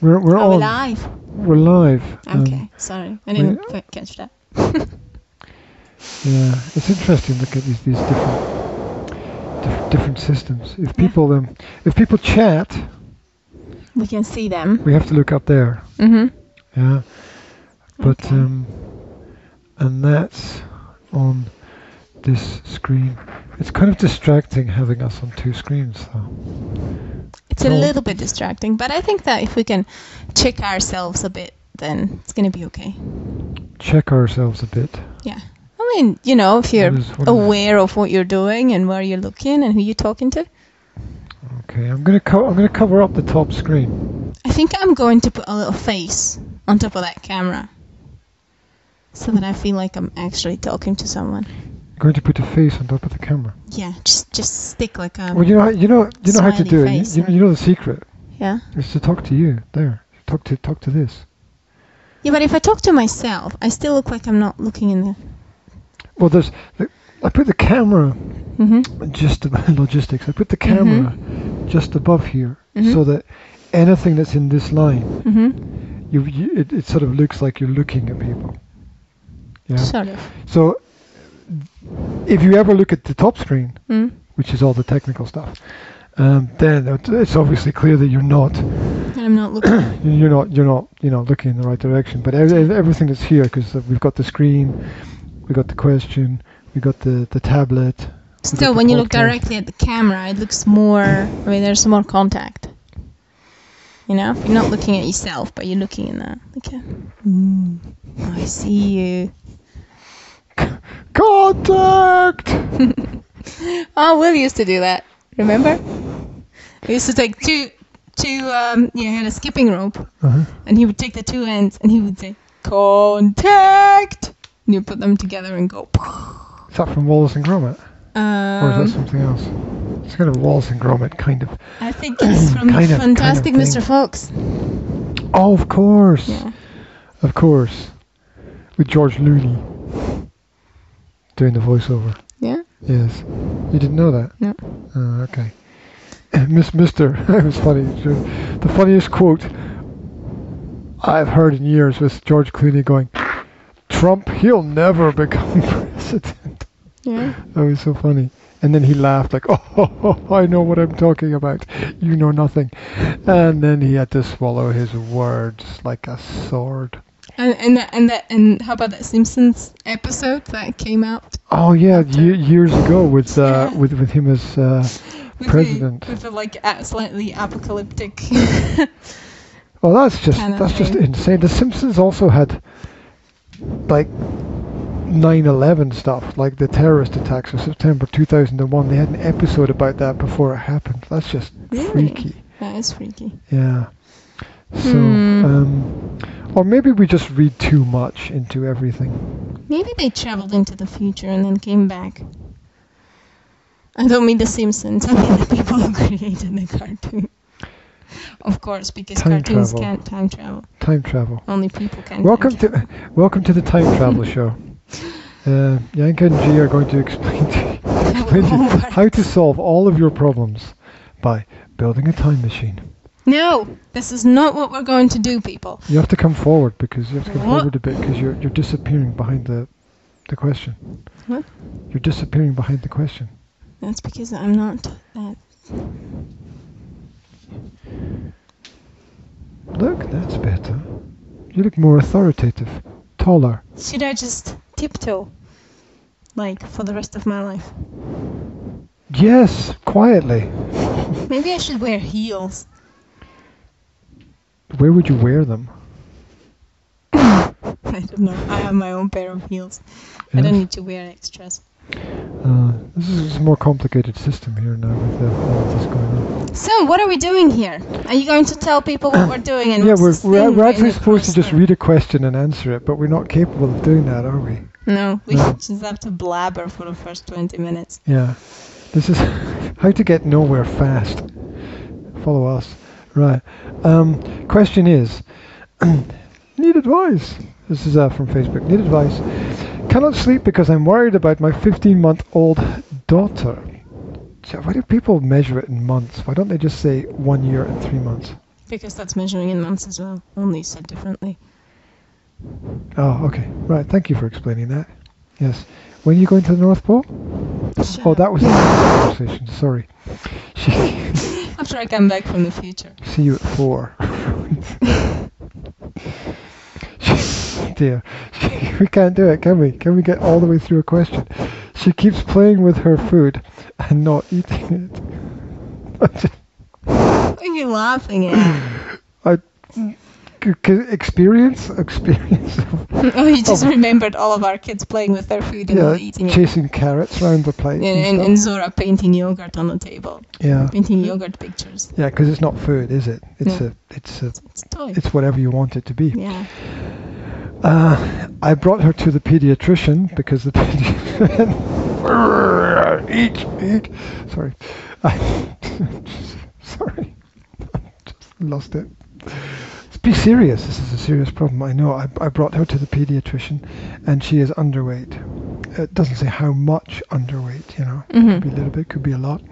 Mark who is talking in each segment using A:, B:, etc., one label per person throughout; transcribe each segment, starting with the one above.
A: We're we're
B: Are we
A: on.
B: live?
A: We're live. um,
B: Okay, sorry. I didn't catch that.
A: yeah, it's interesting to look at these these different diff- different systems. If people um if people chat,
B: We can see them.
A: we have to look up there.
B: Mm-hmm.
A: Yeah. But
B: Okay.
A: um and that's on this screen. It's kind of distracting having us on two screens though.
B: It's a little bit distracting, but I think that if we can check ourselves a bit, then it's going to be okay.
A: Check ourselves a bit.
B: Yeah. I mean, you know, if you're
A: What is- what
B: aware of what you're doing and where you're looking and who you're talking to.
A: Okay, I'm gonna co- I'm gonna cover up the top screen.
B: I think I'm going to put a little face on top of that camera. So that I feel like I'm actually talking to someone.
A: Going to put a face on top of the camera.
B: Yeah, just just stick like a
A: well, you know, you know, you know how to do it. You, you, you know the secret
B: yeah.
A: is to talk to you. There, talk to talk to this.
B: Yeah, but if I talk to myself, I still look like I'm not looking in the.
A: Well, there's. The, I put the camera
B: Mm-hmm.
A: just logistics. I put the camera just above here,
B: Mhm.
A: so that anything that's in this line,
B: Mm-hmm.
A: you, you it, it sort of looks like you're looking at people. Yeah.
B: Sort of.
A: So, if you ever look at the top screen,
B: Mm.
A: which is all the technical stuff, um, then it's obviously clear that you're not
B: I'm not looking.
A: you're not you're not you know looking in the right direction. But ev- ev- everything that's here because we've got the screen, we got the question, we got the the tablet.
B: Still, when you look directly at the camera, it looks more. I mean, there's more contact. You know, you're not looking at yourself, but you're looking in the. Okay. Mm, I see you.
A: Contact.
B: Oh, Will used to do that. Remember? He used to take two, two. Um, yeah, he had a skipping rope,
A: Uh-huh.
B: and he would take the two ends, and he would say contact, and you put them together and go.
A: Is that from Wallace and Gromit, or is
B: Um,
A: that something else? It's kind of Wallace and Gromit, kind of.
B: I think it's from
A: Kind of- kind of
B: Fantastic. Mr. Fox.
A: Oh, of course,
B: Yeah.
A: of course, with George Clooney doing the voiceover.
B: Yeah.
A: Yes, you didn't know that.
B: No.
A: Oh, okay. Miss Mister, it was funny. The funniest quote I've heard in years was George Clooney going, "Trump, he'll never become president."
B: Yeah.
A: That was so funny. And then he laughed like, "Oh, I know what I'm talking about. You know nothing." And then he had to swallow his words like a sword.
B: And and that, and that and how about that Simpsons episode that came out
A: Oh yeah, ye- years ago with uh,
B: Yeah.
A: with with him as uh,
B: with
A: President.
B: the, with the like a- slightly apocalyptic.
A: Well, that's just
B: Kind of
A: that's just insane. The Simpsons also had like 9/11 stuff, like the terrorist attacks of September 2001. They had an episode about that before it happened. That's just
B: Really?
A: freaky.
B: that is freaky.
A: Yeah. So,
B: Hmm.
A: um, or maybe we just read too much into everything.
B: Maybe they traveled into the future and then came back. I don't mean the Simpsons. I mean the people who created the cartoon. Of course, because
A: Time
B: cartoons
A: travel.
B: can't time travel.
A: Time travel.
B: Only people can.
A: Welcome to welcome to the time travel show. Uh, Yanka and G are going to explain to explain to you how to solve all of your problems by building a time machine.
B: No, this is not what we're going to do, people.
A: You have to come forward because you have to come
B: What?
A: forward a bit because you're you're disappearing behind the the question.
B: What?
A: You're disappearing behind the question.
B: That's because I'm not that.
A: Look, that's better. You look more authoritative, taller.
B: Should I just tiptoe? Like, for the rest of my life?
A: Yes, quietly.
B: Maybe I should wear heels.
A: Where would you wear them?
B: I don't know. I have my own pair of heels. I don't need to wear extras.
A: Uh, this is a more complicated system here now with all of this going on.
B: So, what are we doing here? Are you going to tell people what we're doing? And
A: yeah, we're, we're, we're actually supposed to just read a question and answer it, but we're not capable of doing that, are we?
B: No, we
A: No.
B: just have to blabber for the first 20 minutes.
A: Yeah. This is how to get nowhere fast. Follow us. Right. Um, question is Need advice. This is uh, from Facebook. Need advice. Cannot sleep because I'm worried about my 15 month old daughter. So why do people measure it in months? Why don't they just say one year and three months?
B: Because that's measuring in months as well, only said differently.
A: Oh, okay. Right. Thank you for explaining that. Yes. When are you going to the North Pole?
B: Shut
A: Oh, that was the conversation. Sorry. She,
B: After I come back from the future.
A: see you at four. Dear, we can't do it, can we? Can we get all the way through a question? She keeps playing with her food and not eating it.
B: What are you laughing at?
A: C- experience, experience.
B: Oh, you just remembered all of our kids playing with their food and
A: yeah,
B: eating it.
A: chasing carrots around the plate.
B: And,
A: and
B: and, and Zora painting yogurt on the table.
A: yeah,
B: Painting yogurt pictures.
A: yeah, because it's not food, is it? It's
B: No.
A: a, it's a,
B: It's a toy.
A: it's whatever you want it to be.
B: yeah.
A: Uh, I brought her to the pediatrician because the pediatrician eat eat. Sorry, I, sorry, just lost it. Be serious. This is a serious problem. I know. I, I brought her to the pediatrician, and she is underweight. It doesn't say how much underweight. You know, could
B: Mhm.
A: be a little bit, could be a lot.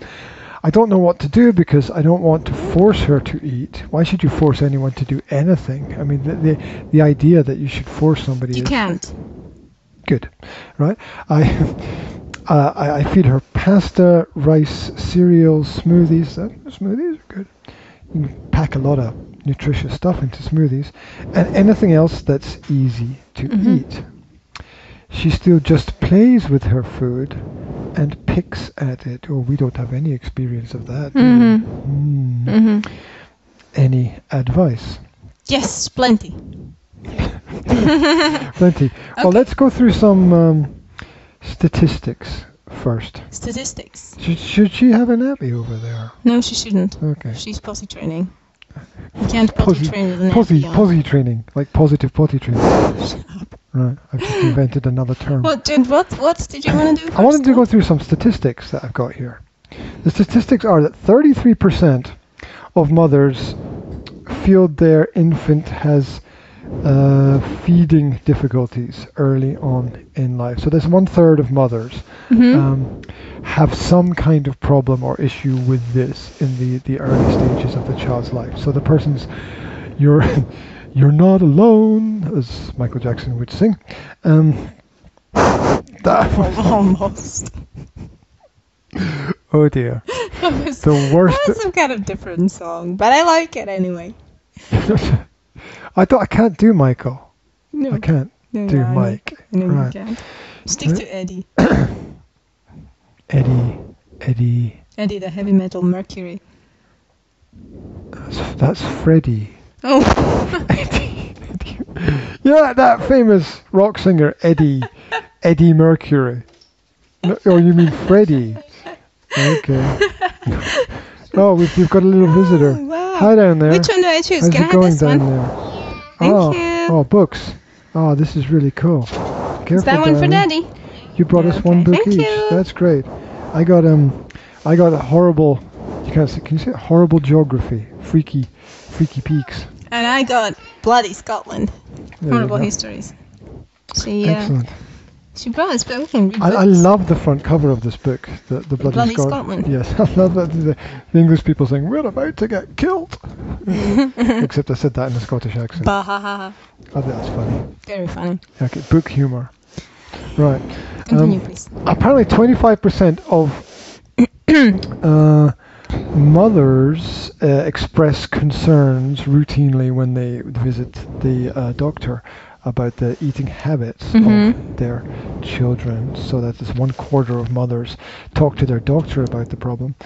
A: I don't know what to do because I don't want to force her to eat. Why should you force anyone to do anything? I mean, the the, the idea that you should force somebody
B: You
A: is
B: can't.
A: good, right? I, uh, I I feed her pasta, rice, cereals, smoothies. Uh, smoothies are good. You can pack a lot of nutritious stuff into smoothies, and anything else that's easy to
B: Mhm.
A: eat. She still just plays with her food and picks at it. Oh, we don't have any experience of that.
B: Mhm.
A: Mm.
B: hmm
A: Any advice?
B: Yes, plenty.
A: Plenty. Well, let's go through some um, statistics first.
B: Statistics.
A: Should, should she have an nappy over there?
B: No, she shouldn't.
A: Okay.
B: She's potty training. You can't potty train with an
A: Posy,
B: nappy on.
A: training, like positive potty training.
B: Shut up.
A: Right. I've just invented another term.
B: What did what what did you want to do?
A: I wanted to go through some statistics that I've got here. The statistics are that 33% of mothers feel their infant has uh, feeding difficulties early on in life. So there's one third of mothers
B: Mhm.
A: um, have some kind of problem or issue with this in the, the early stages of the child's life. So the person's you're you're not alone, as Michael Jackson would sing. Um, that was,
B: Almost.
A: oh dear,
B: That was,
A: the worst.
B: that was some kind of different song, but I like it anyway.
A: I thought I can't do Michael.
B: No,
A: I can't
B: no,
A: do
B: no, I know-
A: Mike.
B: I know you can't. Stick to Eddie.
A: Eddie, Eddie.
B: Eddie, the heavy metal Mercury.
A: That's, that's Freddie.
B: Oh,
A: Eddie, Eddie. Yeah, that famous rock singer Eddie, Eddie Mercury. No, oh, you mean Freddie? Okay. Oh, we've, we've got a little visitor.
B: Oh, wow.
A: Hi down there.
B: Which one do I choose?
A: How's
B: Can I have
A: going
B: this
A: down
B: one?
A: there?
B: Thank
A: oh,
B: you.
A: oh, books. Oh, this is really cool. Careful,
B: Is that one for. Daddy?
A: You brought us one book
B: thank
A: each.
B: you.
A: That's great. I got um, I got a horrible. You can't say. Can you say horrible geography? Freaky, freaky peaks.
B: And I got Bloody Scotland.
A: There
B: Horrible histories. She, uh,
A: Excellent.
B: She brought us, but we can read
A: I, I love the front cover of this book, the, the Bloody,
B: Bloody
A: Scot-
B: Scotland.
A: Yes, I love that. The, the English people saying, we're about to get killed. Except I said that in a Scottish accent.
B: Bah, ha, ha, ha.
A: I think that's funny.
B: Very funny.
A: Okay, book humor. Right.
B: Continue,
A: Um,
B: please.
A: Apparently 25% of uh, mothers uh, express concerns routinely when they visit the uh, doctor about the eating habits
B: Mhm.
A: of their children. So that is one quarter of mothers talk to their doctor about the problem.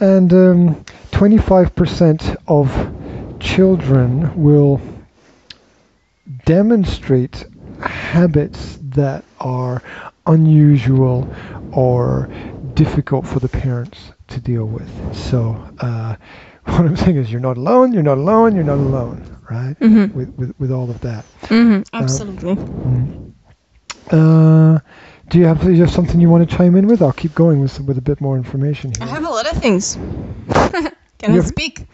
A: And um, 25% of children will demonstrate habits that are unusual or difficult for the parents to deal with. So, uh, what I'm saying is, you're not alone, you're not alone, you're not alone, right?
B: Mm-hmm.
A: With, with, with all of that.
B: Mm-hmm. Absolutely.
A: Mm. Uh, do you have, do you have something you want to chime in with? I'll keep going with, with a bit more information here.
B: I have a lot of things. Can
A: You
B: I
A: have-
B: speak?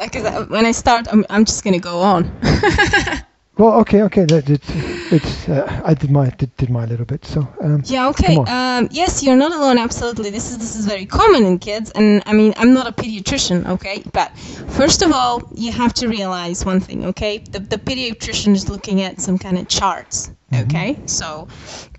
B: Because when I start, I'm, I'm just going to go on.
A: Well, okay, okay. That, it's it's. Uh, I did my did, did my little bit. So um,
B: Yeah, okay. Um, yes, you're not alone. Absolutely, this is this is very common in kids, and I mean, I'm not a pediatrician, okay. But first of all, you have to realize one thing, okay. The the pediatrician is looking at some kind of charts, okay. So,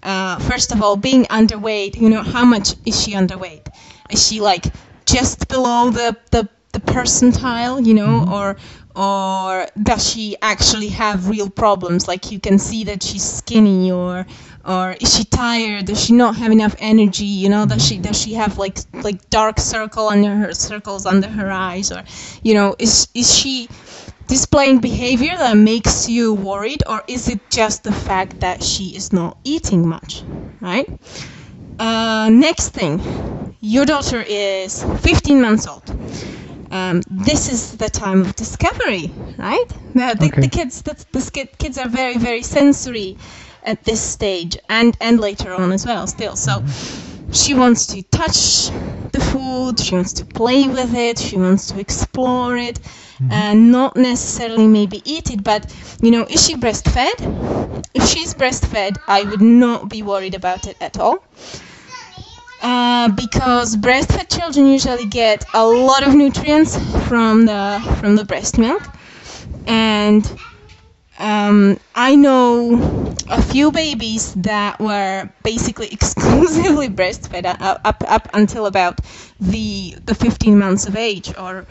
B: uh, first of all, being underweight, you know, how much is she underweight? Is she like just below the the the percentile, you know, or or does she actually have real problems? Like you can see that she's skinny, or or is she tired? Does she not have enough energy? You know, does she does she have like like dark circle under her circles under her eyes, or you know, is is she displaying behavior that makes you worried, or is it just the fact that she is not eating much, right? Uh, next thing, your daughter is 15 months old. Um, this is the time of discovery, right? The, the,
A: Okay.
B: the kids, the, the kids are very, very sensory at this stage, and and later on as well. Still, so mm-hmm. she wants to touch the food, she wants to play with it, she wants to explore it, and not necessarily maybe eat it. But you know, is she breastfed? If she's breastfed, I would not be worried about it at all. Uh, because breastfed children usually get a lot of nutrients from the from the breast milk, and um, I know a few babies that were basically exclusively breastfed up, up up until about the the 15 months of age, or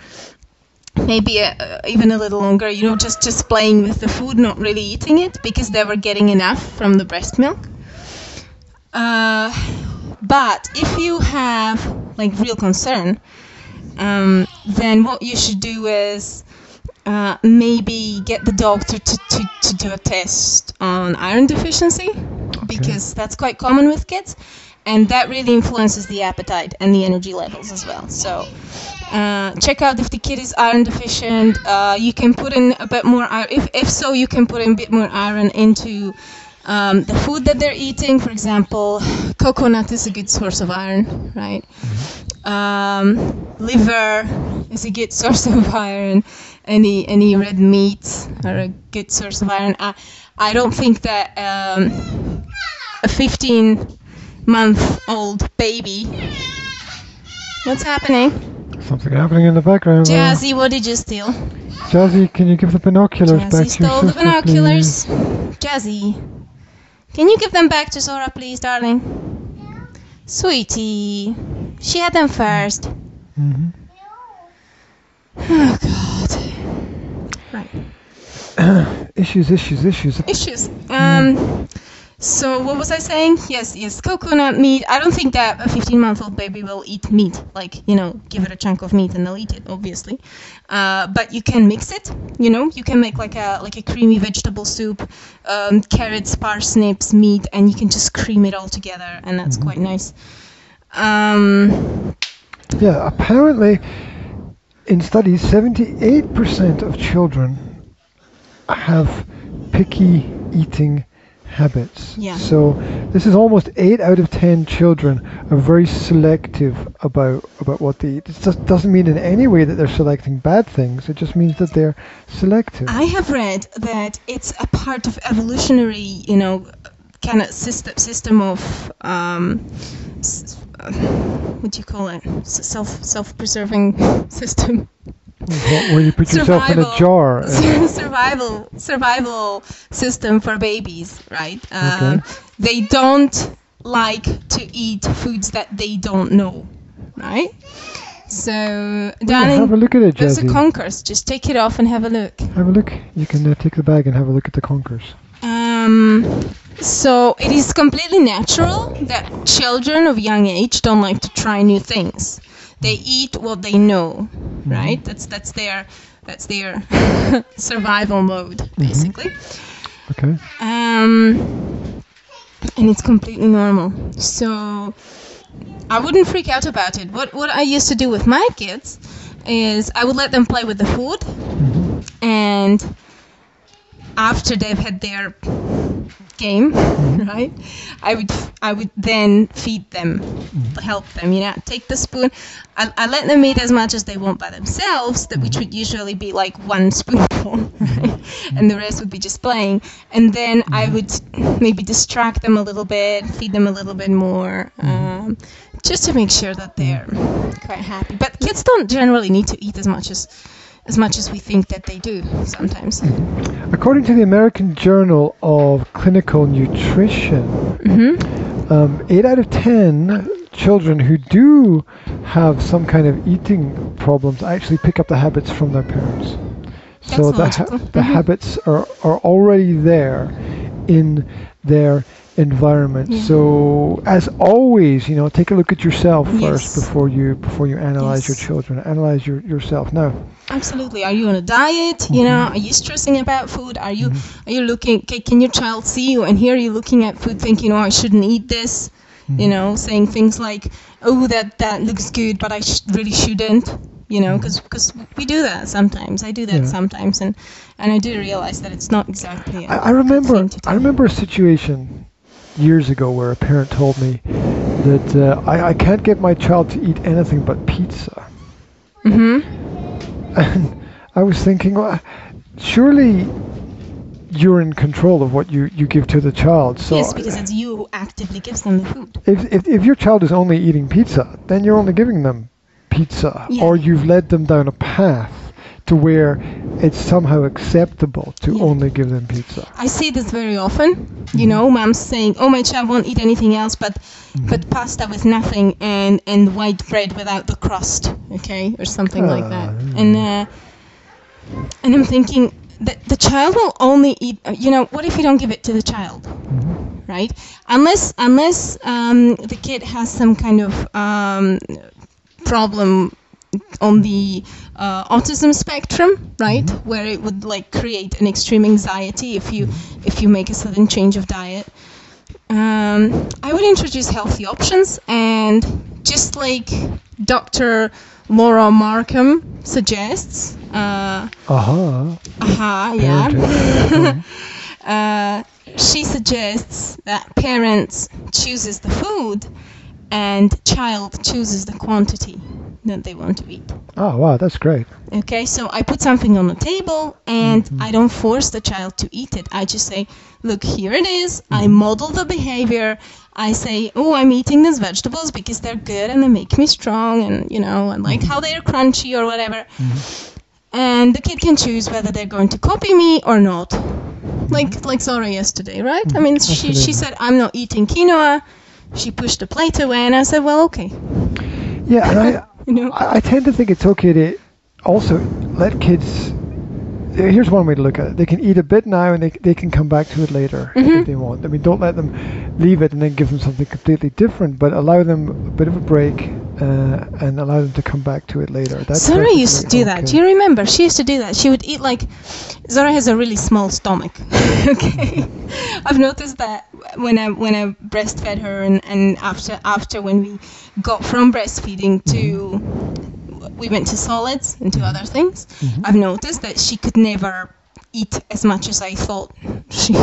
B: maybe uh, even a little longer. You know, just just playing with the food, not really eating it because they were getting enough from the breast milk. Uh, but if you have like real concern, um, then what you should do is uh, maybe get the doctor to, to, to do a test on iron deficiency because that's quite common with kids and that really influences the appetite and the energy levels as well. So uh, check out if the kid is iron deficient. Uh, you can put in a bit more iron if, if so you can put in a bit more iron into um, the food that they're eating for example coconut is a good source of iron right um, liver is a good source of iron. Any any red meats are a good source of iron. I, I don't think that um, a 15 month old baby. What's happening?
A: something happening in the background.
B: Jazzy, what did you steal?
A: Jazzy, can you give the binoculars back
B: Jazzy
A: to your
B: stole the
A: sister,
B: binoculars. Jazzy, can you give them back to Zora, please, darling? Sweetie, she had them first.
A: please? Mhm.
B: Oh God. Right.
A: Issues, issues, issues.
B: issues. Um, so what was I saying? Yes, yes, coconut meat. I don't think that a 15-month-old baby will eat meat. Like you know, give it a chunk of meat and they'll eat it, obviously. Uh, but you can mix it. You know, you can make like a like a creamy vegetable soup, um, carrots, parsnips, meat, and you can just cream it all together, and that's quite nice. Um,
A: Yeah, apparently, in studies, 78% of children have picky eating habits.
B: Yeah.
A: So this is almost 8 out of 10 children are very selective about about what they eat. It just doesn't mean in any way that they're selecting bad things. It just means that they're selective.
B: I have read that it's a part of evolutionary, you know, kind of system system of um, s- uh, what do you call it? S- Self self preserving system.
A: Where you put yourself in a jar. and-
B: survival survival system for babies, right? Um,
A: Okay.
B: They don't like to eat foods that they don't know, right? So, darling,
A: have a look at it,
B: there's a conkers. Just take it off and have a look.
A: have a look. You can uh, take the bag and have a look at the conkers.
B: Um, so it is completely natural that children of young age don't like to try new things. They hmm. eat what they hmm. know, hmm. right? That's that's their that's their survival mode, basically.
A: Okay.
B: Um, and it's completely normal. So I wouldn't freak out about it. What what I used to do with my kids is I would let them play with the food, mm-hmm. and after they've had their game, right? I would I would then feed them, help them. You know, take the spoon. I, I let them eat as much as they want by themselves, that which would usually be like one spoonful, right? and the rest would be just playing. And then I would maybe distract them a little bit, feed them a little bit more, um, just to make sure that they're quite happy. But kids don't generally need to eat as much as as much as we think that they do sometimes.
A: According to the American Journal of Clinical Nutrition,
B: hmm
A: um, 8 out of 10 children who do have some kind of eating problems actually pick up the habits from their parents. So
B: That's
A: the, ha- the
B: Mhm.
A: habits are, are already there in their environment.
B: Yeah.
A: So as always, you know, take a look at yourself
B: Yes.
A: first before you before you analyze your children. Analyze your, yourself. Now,
B: Absolutely. Are you on a diet? You mm-hmm. know, are you stressing about food? Are you mm-hmm. are you looking? Can, can your child see you and hear you looking at food, thinking, "Oh, I shouldn't eat this," you mm-hmm. know, saying things like, "Oh, that that looks good, but I sh- really shouldn't." You know, because because we do that sometimes. I do that
A: Yeah.
B: sometimes, and and I do realize that it's not exactly.
A: I, remember
B: thing to do.
A: I remember a situation years ago where a parent told me that uh, I, I can't get my child to eat anything but pizza.
B: Mm-hmm.
A: And I was thinking, well, surely you're in control of what you, you give to the child. So
B: yes, because it's you who actively gives them the food.
A: if, if, if your child is only eating pizza, then you're only giving them pizza.
B: Yeah.
A: Or you've led them down a path to where it's somehow acceptable to
B: Yeah.
A: only give them pizza.
B: I see this very often. You know, mom's saying, "Oh, my child won't eat anything else but but pasta with nothing and and white bread without the crust, okay, or something like that."
A: Ah.
B: And uh, and I'm thinking that the child will only eat. uh, You know, what if you don't give it to the child?
A: Mhm.
B: right? Unless unless um, the kid has some kind of um, problem on the uh, autism spectrum, right, where it would like create an extreme anxiety if you if you make a sudden change of diet. Um, I would introduce healthy options and just like Dr. Laura Markham suggests. Uh,
A: Aha.
B: aha, yeah. Uh, she suggests that parents chooses the food and child chooses the quantity that they want to eat.
A: Oh, wow, that's great.
B: Okay, so I put something on the table and mm-hmm. I don't force the child to eat it. I just say, look, here it is. I mm-hmm. model the behavior. I say, oh, I'm eating these vegetables because they're good and they make me strong and, you know, and like mm-hmm. how they're crunchy or whatever. And the kid can choose whether they're going to copy me or not. Like like Zora yesterday, right? I mean, she, she said, I'm not eating quinoa. She pushed the plate away and I said, well, okay.
A: Yeah, and I,
B: You know?
A: I I tend to think it's okay to also let kids. Here's one way to look at it: they can eat a bit now, and they they can come back to it later
B: Mhm.
A: if they want. I mean, don't let them leave it and then give them something completely different, but allow them a bit of a break uh, and allow them to come back to it later. That's
B: Zora used to do that. Do you remember? She used to do that. She would eat like Zora has a really small stomach. okay, I've noticed that when I when I breastfed her and, and after after when we got from breastfeeding to we went to solids and to other things, I've noticed that she could never eat as much as I thought she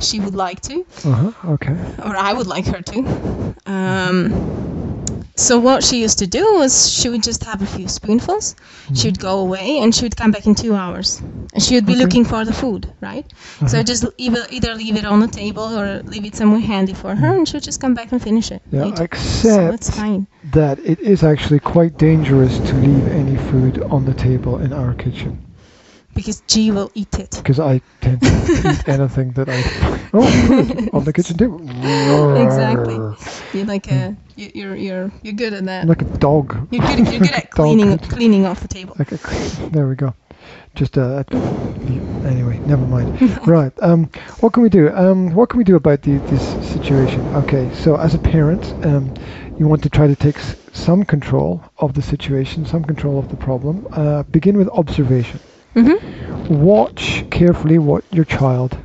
B: she would like to
A: Uh-huh. Okay.
B: or I would like her to. Um, so what she used to do was she would just have a few spoonfuls. She would go away and she would come back in two hours, and she would be
A: Okay.
B: looking for the food, right? So
A: Uh-huh.
B: I just either either leave it on the table or leave it somewhere handy for her, and she would just come back and finish it.
A: Yeah,
B: later. so
A: except
B: it's fine.
A: that it is actually quite dangerous to leave any food on the table in our kitchen
B: Because G will eat it.
A: because I tend to eat anything that I oh on the kitchen table.
B: Exactly. You're like a you- you're you're you're good at that.
A: I'm like a dog.
B: You're good. You're good at cleaning cleaning off the table.
A: Like a, there we go. Just uh, anyway, never mind. right. Um, what can we do? Um, what can we do about the, this situation? Okay. So as a parent, um, you want to try to take s- some control of the situation, some control of the problem. Uh, begin with observation.
B: Hmm
A: Watch carefully what your child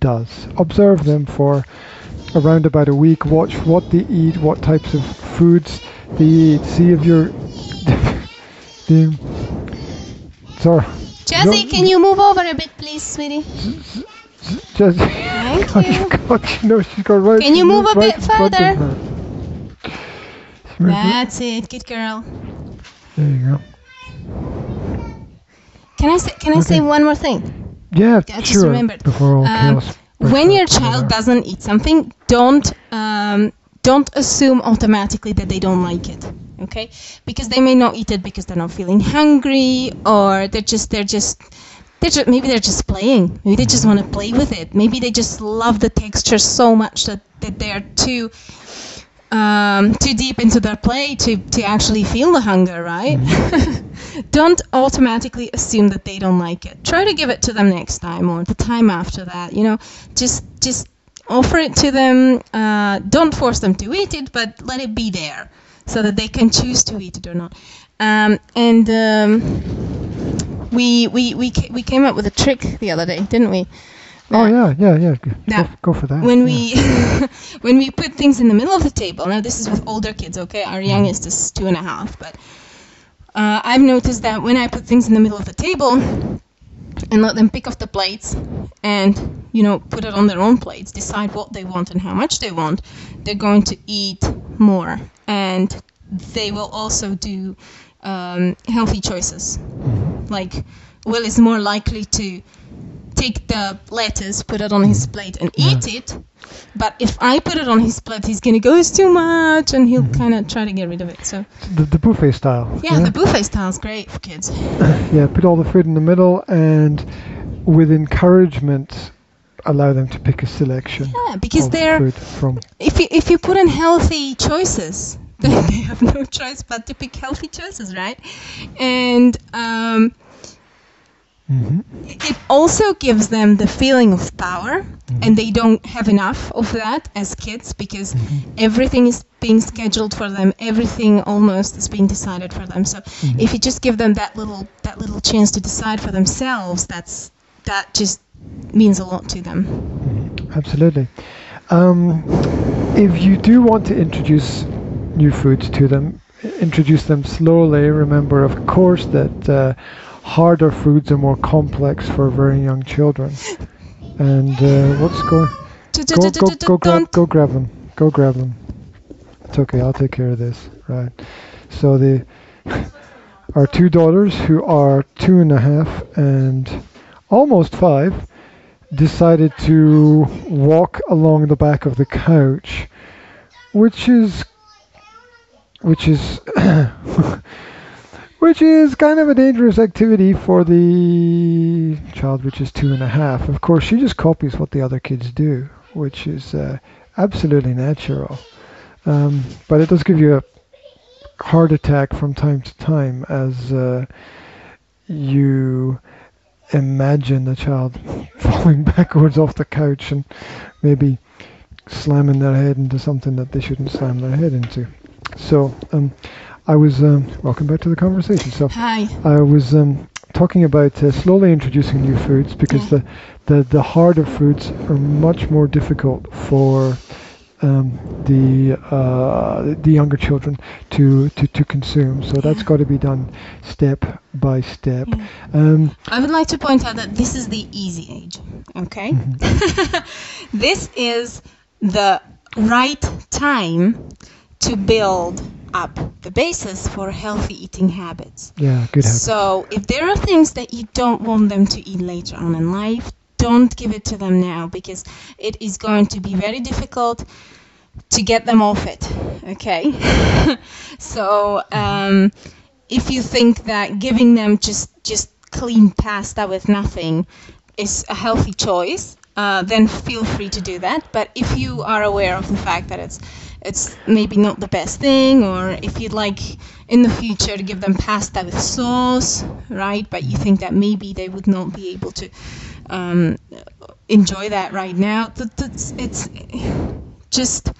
A: does. Observe them for around about a week. Watch what they eat, what types of foods they eat. See if you're. the, sorry.
B: Jazzy,
A: No-
B: can you move over a bit, please, sweetie?
A: Just.
B: Thank
A: Oh,
B: you.
A: God, you know she's got right.
B: Can you move a
A: right
B: bit
A: front of
B: further?
A: her. She's right-
B: That's it, good girl.
A: There you go.
B: Can I say? Can I say one more thing?
A: Yeah,
B: Yeah, just
A: sure.
B: remembered.
A: Before all
B: Um, when your child doesn't eat something, don't um, don't assume automatically that they don't like it. Okay, because they may not eat it because they're not feeling hungry, or they're just they're just they're just maybe they're just playing. Maybe they just want to play with it. Maybe they just love the texture so much that, that they're too um, too deep into their play to, to actually feel the hunger, right? don't automatically assume that they don't like it. Try to give it to them next time or the time after that. You know, just just offer it to them. Uh, don't force them to eat it, but let it be there so that they can choose to eat it or not. Um, and um, we we we ca- we came up with a trick the other day, didn't we?
A: Oh yeah, yeah, yeah. Go, go for that.
B: when
A: yeah.
B: we when we put things in the middle of the table now this is with older kids okay our youngest is two and a half but uh, i've noticed that when i put things in the middle of the table and let them pick off the plates and you know put it on their own plates decide what they want and how much they want they're going to eat more. And they will also do um, healthy choices. Like will is more likely to take the lettuce, put it on his plate, and eat it. But if I put it on his plate, he's gonna go, it's too much, and he'll kind of try to get rid of it. So
A: the, the buffet style.
B: yeah, the buffet style is great for kids.
A: yeah, put all the food in the middle and with encouragement allow them to pick a selection
B: Yeah, because they're
A: from
B: if you if you put in healthy choices, then they have no choice but to pick healthy choices, right? And um,
A: Mhm.
B: it also gives them the feeling of power and they don't have enough of that as kids because everything is being scheduled for them everything almost is being decided for them so if you just give them that little that little chance to decide for themselves that's that just means a lot to them
A: Absolutely. Um, if you do want to introduce new foods to them, introduce them slowly. Remember, of course, that uh, harder foods are more complex for very young children. And uh, what's going? Go, go, go, grab, go grab them. Go grab them. It's okay. I'll take care of this. Right. So the our two daughters, who are two and a half and almost five, decided to walk along the back of the couch, which is which is which is kind of a dangerous activity for the child which is two and a half. Of course, she just copies what the other kids do, which is uh, absolutely natural. Um, but it does give you a heart attack from time to time as uh, you imagine the child falling backwards off the couch and maybe slamming their head into something that they shouldn't slam their head into. So, um, I was um, welcome back to the conversation. So,
B: hi
A: I was um, talking about uh, slowly introducing new foods because
B: Yeah.
A: the, the the harder foods are much more difficult for um, the uh, the younger children to, to, to consume. So that's got to be done step by step.
B: Yeah.
A: Um,
B: I would like to point out that this is the easy age, okay? this is the right time to build up the basis for healthy eating habits.
A: yeah, good habit.
B: So, if there are things that you don't want them to eat later on in life, don't give it to them now because it is going to be very difficult to get them off it. Okay? so, um, if you think that giving them just just clean pasta with nothing is a healthy choice, uh, then feel free to do that. But if you are aware of the fact that it's it's maybe not the best thing, or if you'd like in the future to give them pasta with sauce, right? But you think that maybe they would not be able to um, enjoy that right now, that, it's just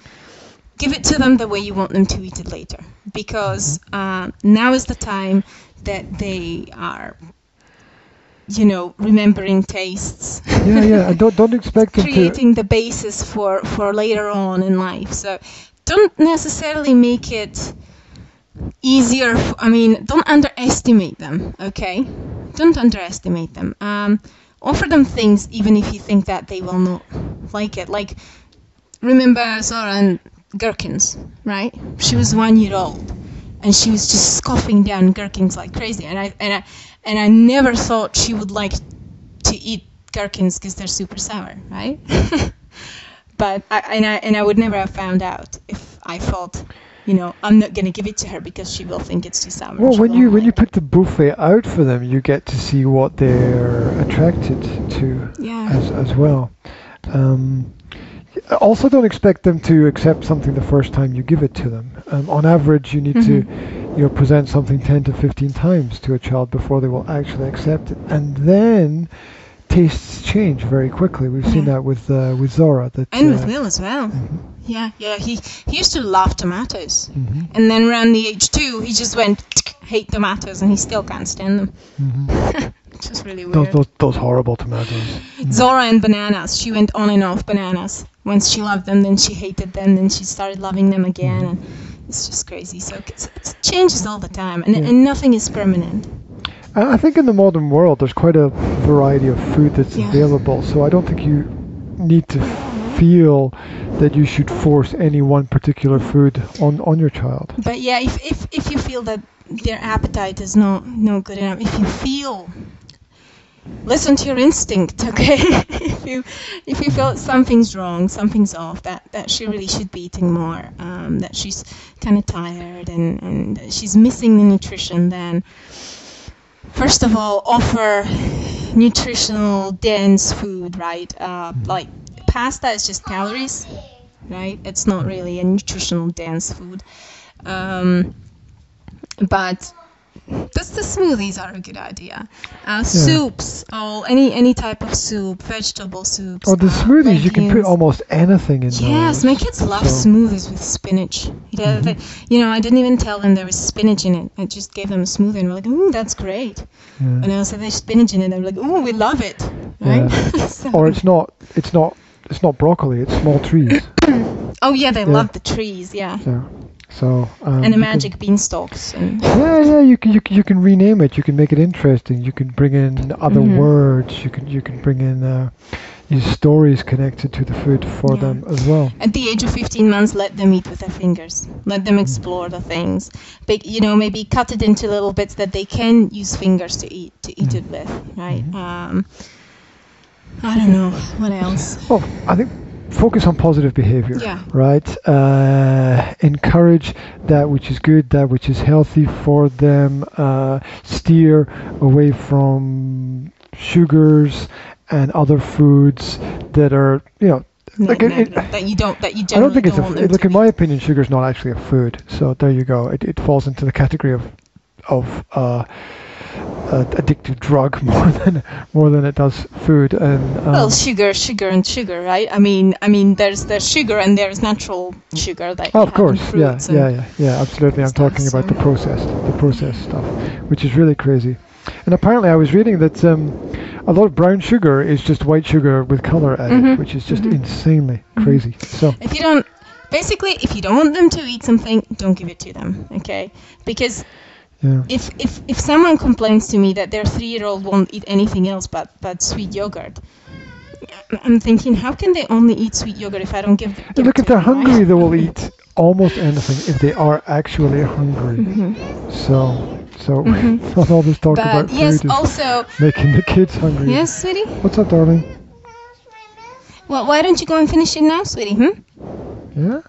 B: give it to them the way you want them to eat it later, because uh, now is the time that they are, you know, remembering tastes.
A: yeah, yeah. And don't don't expect them to.
B: creating the basis for for later on in life. So don't necessarily make it easier. f- I mean, don't underestimate them. Okay, don't underestimate them. Um, offer them things even if you think that they will not like it. Like remember Zora and gherkins, right? She was one year old. And she was just scoffing down gherkins like crazy, and I and I and I never thought she would like to eat gherkins because they're super sour, right? but I, and I and I would never have found out if I thought, you know, I'm not gonna give it to her because she will think it's too sour.
A: Well, when you when you put the buffet out for them, you get to see what they're attracted to
B: yeah.
A: as as well. Um, also, don't expect them to accept something the first time you give it to them. Um, on average, you need to you know present something 10 to 15 times to a child before they will actually accept it, and then tastes change very quickly. We've seen
B: Yeah.
A: that with uh, with Zora. That
B: And
A: uh,
B: with Will as well.
A: mhm,
B: Yeah, yeah. He he used to love tomatoes,
A: mhm,
B: and then around the age two, he just went hate tomatoes, and he still can't stand them.
A: mhm.
B: Which is really
A: Those,
B: weird.
A: those those horrible tomatoes.
B: Zora and bananas. She went on and off bananas. Once she loved them, then she hated them, then she started loving them again, mm-hmm. and it's just crazy. So it's, it changes all the time, and,
A: Yeah.
B: and nothing is permanent.
A: I think in the modern world, there's quite a variety of food that's
B: Yeah.
A: available. So I don't think you need to feel that you should force any one particular food on, on your child.
B: But yeah, if, if, if you feel that their appetite is not no good enough, if you feel, listen to your instinct, okay? if you if you feel something's wrong, something's off, that, that she really should be eating more, um, that she's kind of tired and, and she's missing the nutrition, then first of all, offer nutritional dense food, right? Uh, like pasta is just calories, right? It's not really a nutritional dense food. Um, but that's the smoothies are a good idea. Uh, Soups, oh, any any type of soup, vegetable soups.
A: Or the
B: uh,
A: smoothies, you can put almost anything in
B: Yes,
A: those.
B: my kids love
A: So-
B: smoothies with spinach. Yeah, they- you know, I didn't even tell them there was spinach in it. I just gave them a smoothie and we're like, ooh, that's great.
A: Yeah.
B: And I said there's spinach in it. They were like, ooh, we love it. Right? So-
A: Or it's not, it's not, it's not broccoli. It's small trees.
B: oh yeah, they
A: Yeah.
B: love the trees. Yeah,
A: Yeah. So. Um,
B: and the
A: can-
B: magic beanstalks. And
A: Yeah, yeah. You can, you can you can rename it. You can make it interesting. You can bring in other
B: Mhm.
A: words. You can you can bring in uh, these stories connected to the food for
B: Yeah.
A: them as well.
B: at the age of 15 months, let them eat with their fingers. Let them explore the things. But you know, maybe cut it into little bits that they can use fingers to eat to eat it with. Right? Um, I don't know what else.
A: Well, I think focus on positive behavior.
B: Yeah.
A: Right. Uh, encourage that which is good, that which is healthy for them. Uh, steer away from sugars and other foods that are, you know,
B: No,
A: Like, it-
B: negative,
A: it-
B: that you don't that you
A: I don't think it's a. f- Look, in my opinion, sugar is not actually a food. So there you go. It, it falls into the category of of uh, a addictive drug more than more than it does food. And um,
B: well, sugar, sugar, and sugar, right? I mean, I mean, there's there's sugar and there's natural sugar that
A: oh, of course, yeah, yeah, yeah, yeah, absolutely. I'm
B: stuff,
A: talking about the processed, the processed stuff, which is really crazy. And apparently, I was reading that um, a lot of brown sugar is just white sugar with color added,
B: Mhm,
A: which is just
B: mhm.
A: insanely
B: Mhm.
A: crazy. So
B: If you don't, basically, if you don't want them to eat something, don't give it to them, okay? Because
A: yeah,
B: if if if someone complains to me that their three-year-old won't eat anything else but but sweet yogurt, I'm thinking, how can they only eat sweet yogurt if I don't give? give
A: look if they're
B: them, right?
A: hungry, they will eat almost anything if they are actually hungry.
B: Mhm.
A: So, so
B: Mhm.
A: not all this talk
B: But
A: about
B: yes,
A: food is
B: also
A: making the kids hungry.
B: yes, sweetie.
A: What's up, darling?
B: Well, why don't you go and finish it now, sweetie? Hmm?
A: Yeah.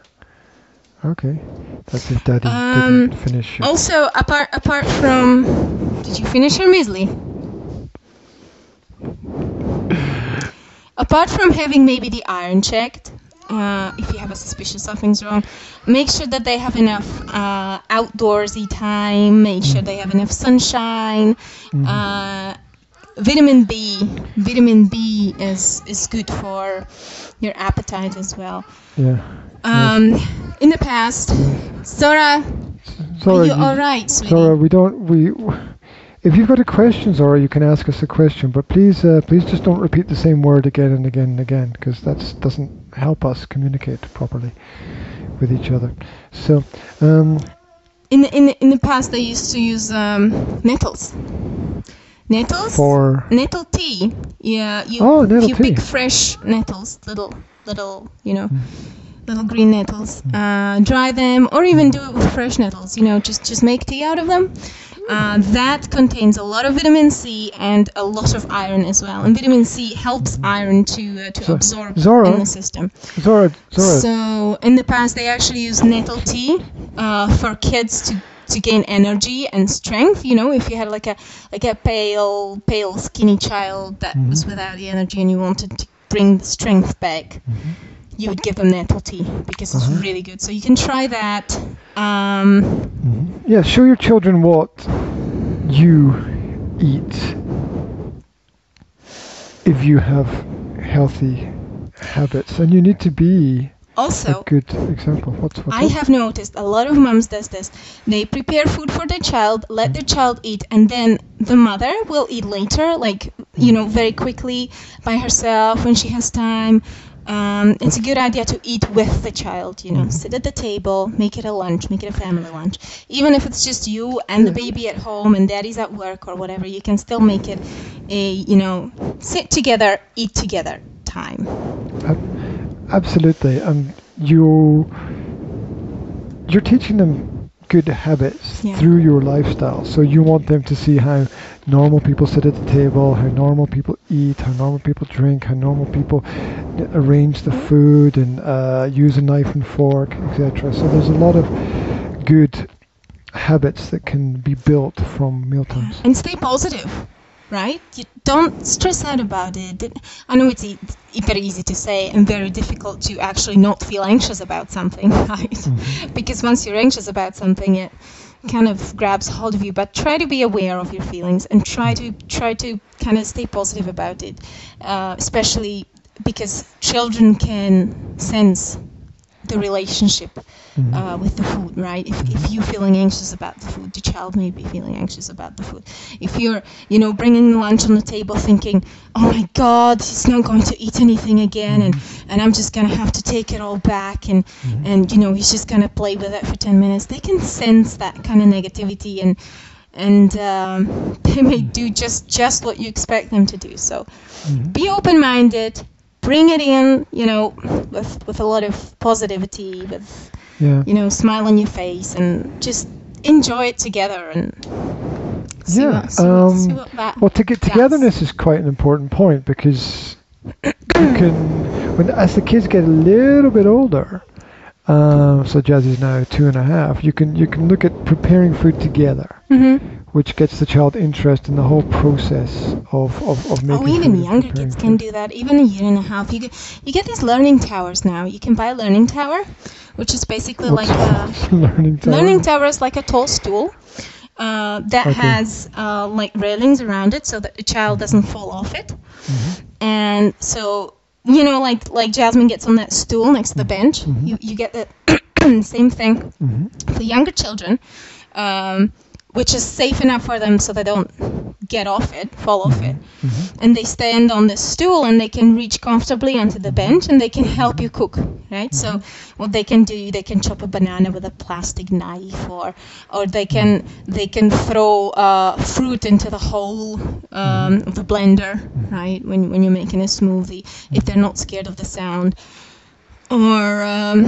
A: Okay. That's if Daddy
B: Um,
A: didn't finish. it.
B: Also, apart apart from, did you finish your muesli? apart from having maybe the iron checked, uh, if you have a suspicion something's wrong, make sure that they have enough uh, outdoorsy time. Make sure they have enough sunshine.
A: Mhm.
B: Uh, vitamin B, vitamin B is is good for your appetite as well.
A: yeah.
B: Um, in the past, Zora, are
A: Sorry,
B: you all right, sweetie?
A: Zora, we don't we. If you've got a question, Zora, you can ask us a question, but please, uh, please just don't repeat the same word again and again and again, because that doesn't help us communicate properly with each other. So, um,
B: In the, in the, in the past, they used to use um, nettles. Nettles.
A: for
B: nettle tea. Yeah, you
A: Oh,
B: you
A: tea.
B: pick fresh nettles, little little you know,
A: Mm.
B: little green nettles. Uh, dry them, or even do it with fresh nettles. You know, just just make tea out of them. Uh, that contains a lot of vitamin C and a lot of iron as well. And vitamin C helps iron to uh, to
A: So,
B: absorb
A: Zora-
B: in the system.
A: Zora, Zora,
B: So in the past, they actually used nettle tea uh, for kids to to gain energy and strength. You know, if you had like a like a pale pale skinny child that was without the energy and you wanted to bring the strength back. You would give them nettle tea because it's
A: Uh-huh.
B: really good. So you can try that. Um,
A: yeah, show your children what you eat if you have healthy habits, and you need to be
B: also,
A: a good example. What's, what's
B: I have noticed a lot of moms does this. They prepare food for the child, let the child eat, and then the mother will eat later, like you know, very quickly by herself when she has time. Um, it's a good idea to eat with the child. You know, sit at the table, make it a lunch, make it a family lunch. Even if it's just you and the baby at home and daddy's at work or whatever, you can still make it a you know, sit together, eat together time.
A: Absolutely, and you you're teaching them good habits
B: Yeah.
A: through your lifestyle. So you want them to see how normal people sit at the table, how normal people eat, how normal people drink, how normal people arrange the food and uh, use a knife and fork, etc. So there's a lot of good habits that can be built from mealtimes.
B: and stay positive right? You don't stress out about it. I know it's very easy to say and very difficult to actually not feel anxious about something right? Because once you're anxious about something it kind of grabs hold of you. But try to be aware of your feelings and try to try to kind of stay positive about it uh, especially because children can sense the relationship uh, with the food, right? If, if you're feeling anxious about the food, the child may be feeling anxious about the food. If you're, you know, bringing lunch on the table thinking, oh my God, he's not going to eat anything again, and, and I'm just going to have to take it all back, and, and you know, he's just going to play with it for 10 minutes, they can sense that kind of negativity and and um, they may do just just what you expect them to do. So be open-minded, bring it in, you know, with with a lot of positivity, with
A: Yeah.
B: you know, smile on your face, and just enjoy it together and see
A: Yeah,
B: what, see what, see
A: um,
B: what.
A: Well, to get
B: does.
A: togetherness is quite an important point because you can, when as the kids get a little bit older, um, so Jazzy's now two and a half, you can you can look at preparing food together,
B: Mhm.
A: Which gets the child interested in the whole process of of, of making.
B: Oh, even younger kids can do that. Even a year and a half, you get you get these learning towers now. You can buy a learning tower, which is basically
A: What's
B: like a
A: learning tower?
B: Learning tower is like a tall stool uh, that
A: Okay.
B: has uh, like railings around it so that the child doesn't fall off it. And so you know, like like Jasmine gets on that stool next to the bench. You you get the same thing
A: Mhm.
B: for younger children, um, which is safe enough for them so they don't get off it, fall off it. Mm-hmm. Mm-hmm. And they stand on the stool and they can reach comfortably onto the bench and they can help you cook, right? So mm-hmm. what they can do, they can chop a banana with a plastic knife, or or they can they can throw uh, fruit into the hole um, of the blender, right? When when you're making a smoothie, if they're not scared of the sound or um,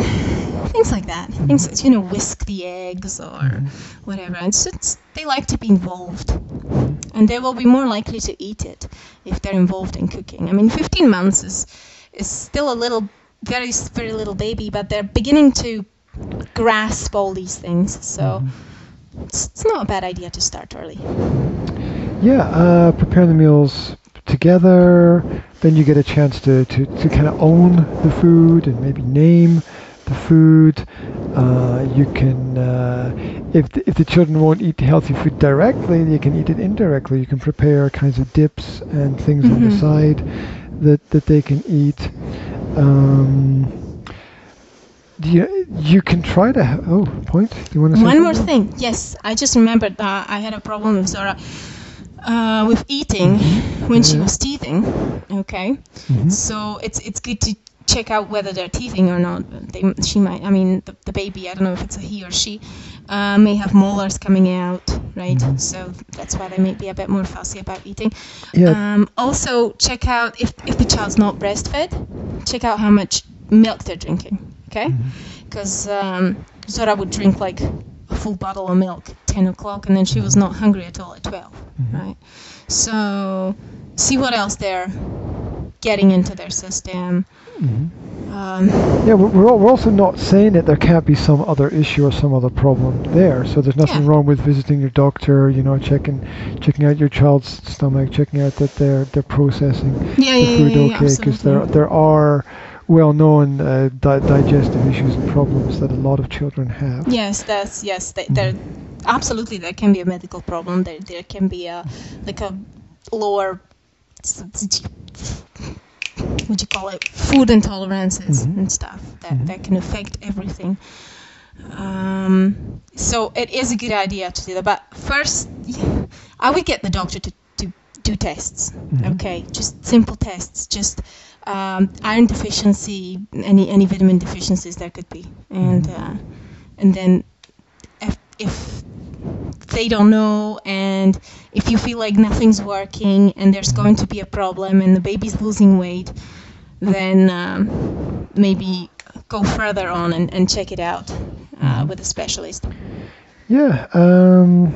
B: things like that. Things you know, whisk the eggs or whatever. And so they like to be involved, and they will be more likely to eat it if they're involved in cooking. I mean, 15 months is is still a little, very very little baby, but they're beginning to grasp all these things. So. It's, it's not a bad idea to start early.
A: Yeah, uh, prepare the meals together. Then you get a chance to, to, to kind of own the food and maybe name the food. Uh, you can, uh, if, the, if the children won't eat healthy food directly, you can eat it indirectly. You can prepare kinds of dips and things on the
B: Mhm.
A: side that, that they can eat. Um, you, you can try to. Ha- oh, point. Do you want to say
B: One more thing. Yes, I just remembered that I had a problem with Zora uh, with eating when she was teething. Okay,
A: Mhm.
B: so it's it's good to check out whether they're teething or not. They, she might. I mean, the, the baby. I don't know if it's a he or she. Uh, may have molars coming out, right?
A: Mhm.
B: So that's why they may be a bit more fussy about eating.
A: Yeah.
B: Um, also, check out if if the child's not breastfed. Check out how much milk they're drinking. Okay,
A: Mhm.
B: because um, Zora would drink like a full bottle of milk at 10 o'clock and then she was not hungry at all at 12
A: Mhm.
B: right so see what else they're getting into their system
A: Mhm.
B: um,
A: Yeah, we're, we're also not saying that there can't be some other issue or some other problem there. So there's nothing
B: Yeah.
A: wrong with visiting your doctor. You know, checking checking out your child's stomach, checking out that they're they're processing
B: yeah
A: the
B: yeah
A: food
B: yeah, yeah,
A: okay, because there there are well-known uh, di- digestive issues and problems that a lot of children have.
B: Yes, that's yes. They, there, absolutely, there can be a medical problem. There, there can be a like a lower, what you call it, food intolerances
A: Mhm.
B: and stuff that
A: Mhm.
B: that can affect everything. Um, so it is a good idea to do that. But first, I would get the doctor to, to do tests.
A: Mhm.
B: Okay, just simple tests. Just um, iron deficiency, any any vitamin deficiencies there could be, and
A: Mhm.
B: uh, and then if, if they don't know and if you feel like nothing's working and there's going to be a problem and the baby's losing weight, then um, maybe go further on and, and check it out uh,
A: Mhm.
B: with a specialist.
A: Yeah. Um,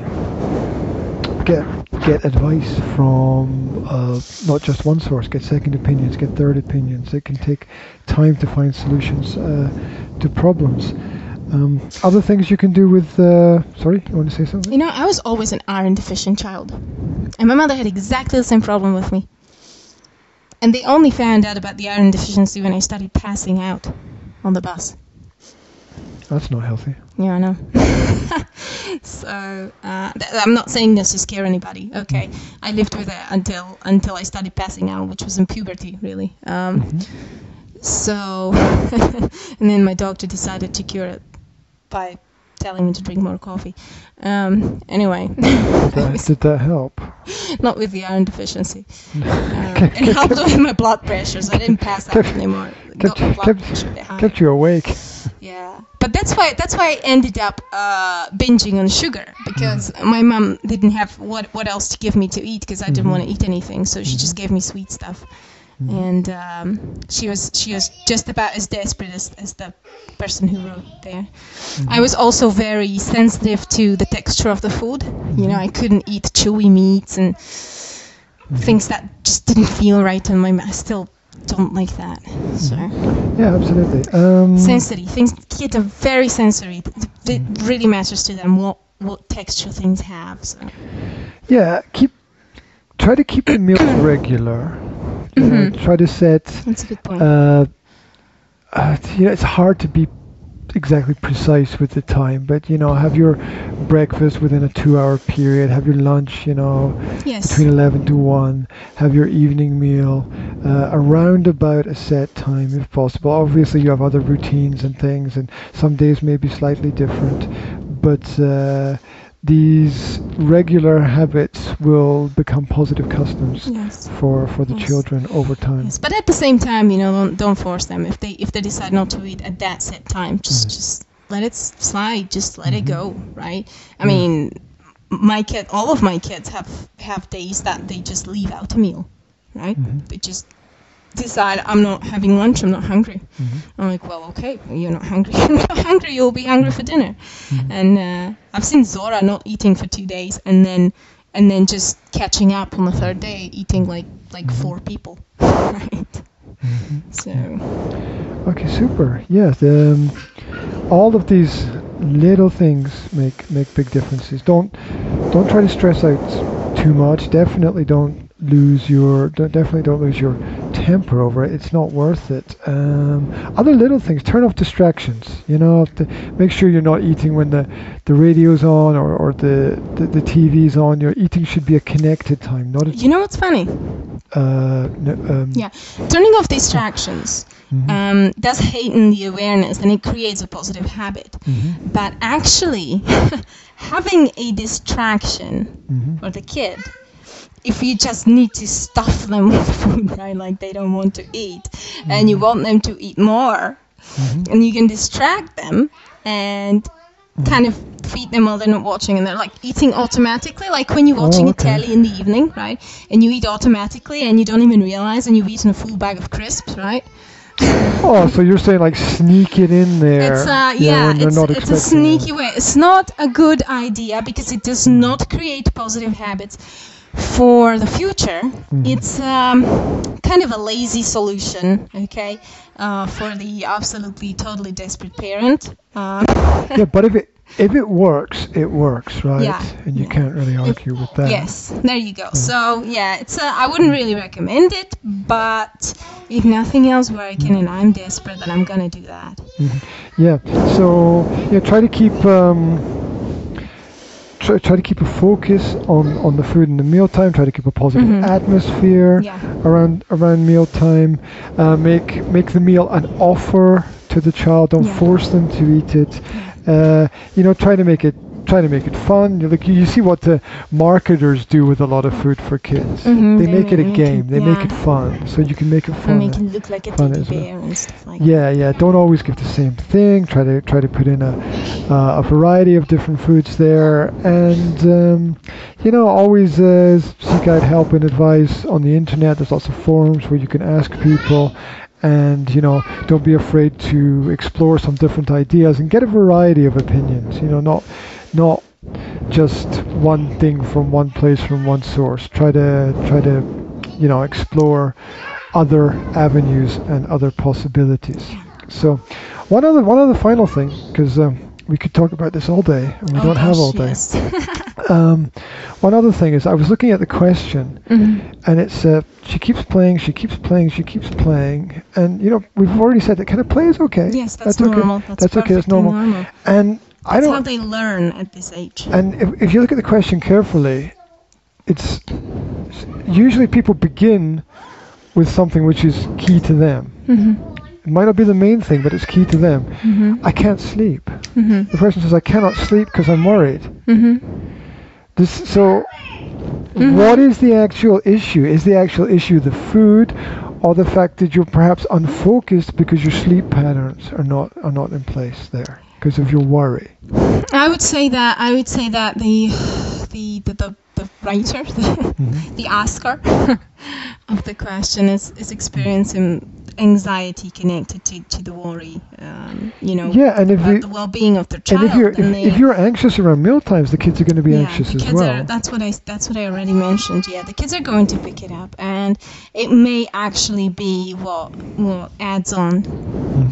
A: get get advice from uh, not just one source. Get second opinions. Get third opinions. It can take time to find solutions uh, to problems. Um, other things you can do with. Uh, sorry, you want to say something?
B: You know, I was always an iron deficient child. And my mother had exactly the same problem with me. And they only found out about the iron deficiency when I started passing out on the bus.
A: That's not healthy.
B: Yeah, I know. so uh, th- I'm not saying this to scare anybody. Okay, I lived with it until until I started passing out, which was in puberty, really. Um,
A: Mhm.
B: so, and then my doctor decided to cure it by telling me to drink more coffee. Um, anyway,
A: That, did that help?
B: not with the iron deficiency. Uh, it helped with my blood pressure, so I didn't pass out
A: Kept-
B: anymore.
A: kept-
B: Got my blood
A: kept-
B: pressure a bit high.
A: Kept you awake.
B: Yeah, but that's why that's why I ended up uh, binging on sugar because my mom didn't have what what else to give me to eat because I didn't
A: Mhm.
B: want to eat anything, so she just gave me sweet stuff,
A: Mhm.
B: and um, she was she was just about as desperate as, as the person who wrote there. I was also very sensitive to the texture of the food. You know, I couldn't eat chewy meats and things that just didn't feel right in my mouth. Still don't like that. So.
A: Yeah, absolutely. Um,
B: sensory things kids are very sensory it really matters to them what what texture things have so.
A: yeah, keep try to keep the meals regular.
B: Mhm.
A: try to set.
B: that's a good point
A: Uh, uh, you know, it's hard to be exactly precise with the time, but you know, have your breakfast within a two-hour period. Have your lunch, you know,
B: yes
A: between 11 to 1 have your evening meal uh, around about a set time if possible obviously you have other routines and things and some days may be slightly different but uh, these regular habits will become positive customs
B: yes
A: for for the
B: Yes.
A: children over time
B: yes but at the same time you know don't, don't force them if they if they decide not to eat at that set time just
A: Mhm.
B: just let it slide just let it
A: Mhm.
B: go right i
A: Yeah.
B: mean my kid all of my kids have have days that they just leave out a meal right
A: Mhm.
B: they just decide i'm not having lunch i'm not hungry
A: Mhm.
B: I'm like, well, okay, you're not hungry. You're not hungry. You'll be hungry for dinner.
A: Mhm.
B: And uh, I've seen Zora not eating for two days, and then and then just catching up on the third day, eating like like
A: Mhm.
B: four people. right.
A: Mhm.
B: So
A: Okay, super. Yes, um, all of these little things make make big differences. Don't don't try to stress out too much. Definitely don't lose your definitely don't lose your temper over it. It's not worth it. Um, other little things. Turn off distractions. You know, to make sure you're not eating when the the radio's on or, or the, the the TV's on. Your eating should be a connected time, not a
B: you know what's funny?
A: uh, no, um,
B: Yeah. Turning off distractions
A: mhm,
B: um, does heighten the awareness, and it creates a positive habit.
A: mhm,
B: But actually, having a distraction
A: mhm,
B: or the kid if you just need to stuff them with food right? Like they don't want to eat. And you want them to eat more.
A: Mhm.
B: and you can distract them and kind of feed them while they're not watching. And they're like eating automatically. Like when you're watching
A: Oh,
B: a telly in the evening right? And you eat automatically and you don't even realize and you've eaten a full bag of crisps right?
A: Oh, so you're saying like sneak it in there?
B: It's uh, yeah,
A: they're
B: it's, it's a
A: expecting it.
B: sneaky way. It's not a good idea because it does not create positive habits for the future.
A: Mm-hmm.
B: It's um, kind of a lazy solution, okay, uh, for the absolutely totally desperate parent. Uh,
A: Yeah, but if it if it works, it works, right?
B: Yeah,
A: And you
B: yeah.
A: can't really argue with that.
B: yes, there you go. So yeah, it's uh, I wouldn't really recommend it, but if nothing else working and I'm desperate, then I'm gonna do that.
A: Yeah. So yeah, try to keep um, try, try to keep a focus on on the food in the mealtime. Try to keep a positive
B: Mhm.
A: atmosphere
B: Yeah.
A: around around mealtime. Uh, make make the meal an offer to the child. Don't
B: Yeah.
A: force them to eat it. Uh, you know, try to make it try to make it fun. You Like you, see what the marketers do with a lot of food for kids.
B: Mhm,
A: They
B: they
A: make it a
B: it-
A: game. They make it fun, so you can make it
B: And
A: fun.
B: make it look like a teddy
A: as well.
B: and stuff like that.
A: Yeah, yeah. Don't always give the same thing. Try to try to put in a uh, a variety of different foods there, and um, you know always uh, seek out help and advice on the internet. There's lots of forums where you can ask people, and you know don't be afraid to explore some different ideas and get a variety of opinions. You know, not not just one thing from one place from one source. Try to try to you know explore other avenues and other possibilities. So, one other one other final thing, because um, we could talk about this all day, and we
B: Oh
A: don't have all day.
B: yes.
A: Um, one other thing is, I was looking at the question,
B: Mhm.
A: and it's uh, she keeps playing, she keeps playing, she keeps playing, and you know we've already said that kind of play is okay.
B: Yes, that's,
A: okay.
B: normal. That's,
A: That's okay. That's
B: perfectly
A: normal. And I
B: That's how
A: don't.
B: they learn at this age.
A: And if, if you look at the question carefully, it's usually people begin with something which is key to them.
B: Mhm.
A: It might not be the main thing, but it's key to them.
B: Mhm.
A: I can't sleep.
B: Mhm.
A: The person says, I cannot sleep because I'm worried.
B: Mhm.
A: This, so,
B: Mhm.
A: what is the actual issue? Is the actual issue the food, or the fact that you're perhaps unfocused because your sleep patterns are not are not in place there because of your worry?
B: I would say that I would say that the the the, the, the writer, the,
A: Mhm.
B: the asker of the question is, is experiencing anxiety connected to, to the worry, um, you know,
A: Yeah, and if
B: about
A: you
B: the well-being of their
A: and
B: child.
A: if you're if,
B: and
A: you're anxious around meal times, the kids are going to be
B: yeah,
A: anxious
B: the
A: as
B: kids
A: well.
B: Are, that's what I that's what I already mentioned. Yeah, the kids are going to pick it up, and it may actually be what what adds on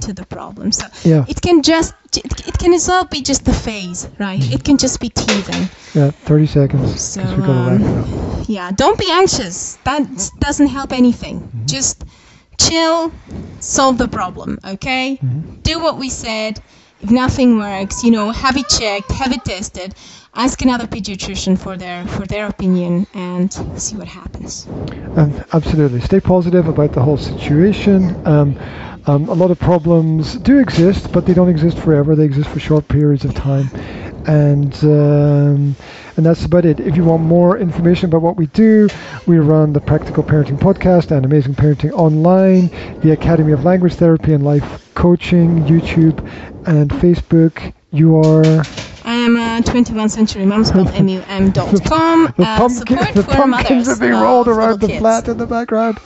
B: to the problem. So
A: yeah,
B: it can just it, can as well be just the phase, right?
A: Mm-hmm.
B: It can just be teething.
A: yeah. Thirty seconds
B: So
A: we got to wrap it up.
B: um, yeah, don't be anxious. That doesn't help anything.
A: Mm-hmm.
B: Just chill, solve the problem. Okay,
A: Mm-hmm.
B: do what we said. If nothing works, you know, have it checked, have it tested. Ask another pediatrician for their for their opinion and see what happens.
A: Um, absolutely. Stay positive about the whole situation. Um, um, a lot of problems do exist, but they don't exist forever. They exist for short periods of time, and um, and that's about it. If you want more information about what we do, we run the Practical Parenting Podcast and Amazing Parenting Online, the Academy of Language Therapy and Life Coaching, YouTube, and Facebook. You are
B: I am a 21st century mom spelled mum.com.
A: the,
B: Uh,
A: pumpkin,
B: support
A: the
B: for
A: pumpkins
B: mothers
A: are being rolled around the
B: kids.
A: flat in the background.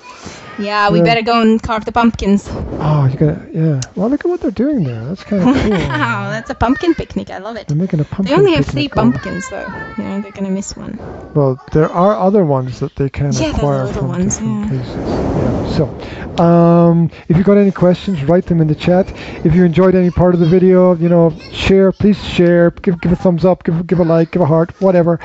B: Yeah, we
A: Yeah.
B: better go and carve the pumpkins.
A: Oh, you got to yeah. Well, look at what they're doing there. That's kind of cool.
B: Wow, that's a pumpkin picnic. I love it.
A: They're making a pumpkin.
B: They only have three pumpkins though. Yeah, they're gonna miss one.
A: Well, there are other ones that they can
B: Yeah,
A: acquire
B: little
A: from
B: ones,
A: different
B: yeah.
A: places. Yeah. So, um, if you've got any questions, write them in the chat. If you enjoyed any part of the video, you know, share. Please share. Give give a thumbs up. Give give a like. Give a heart. Whatever.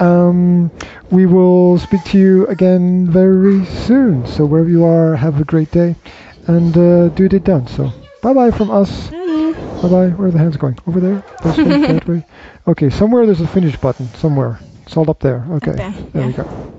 A: Um, we will speak to you again very soon. So wherever you are, have a great day, and uh, do it done. So bye bye from us.
B: Bye.
A: Bye bye. Where are the hands going? Over there? That way? Okay, somewhere there's a finish button. Somewhere. It's all up there. Okay.
B: there,
A: There we go.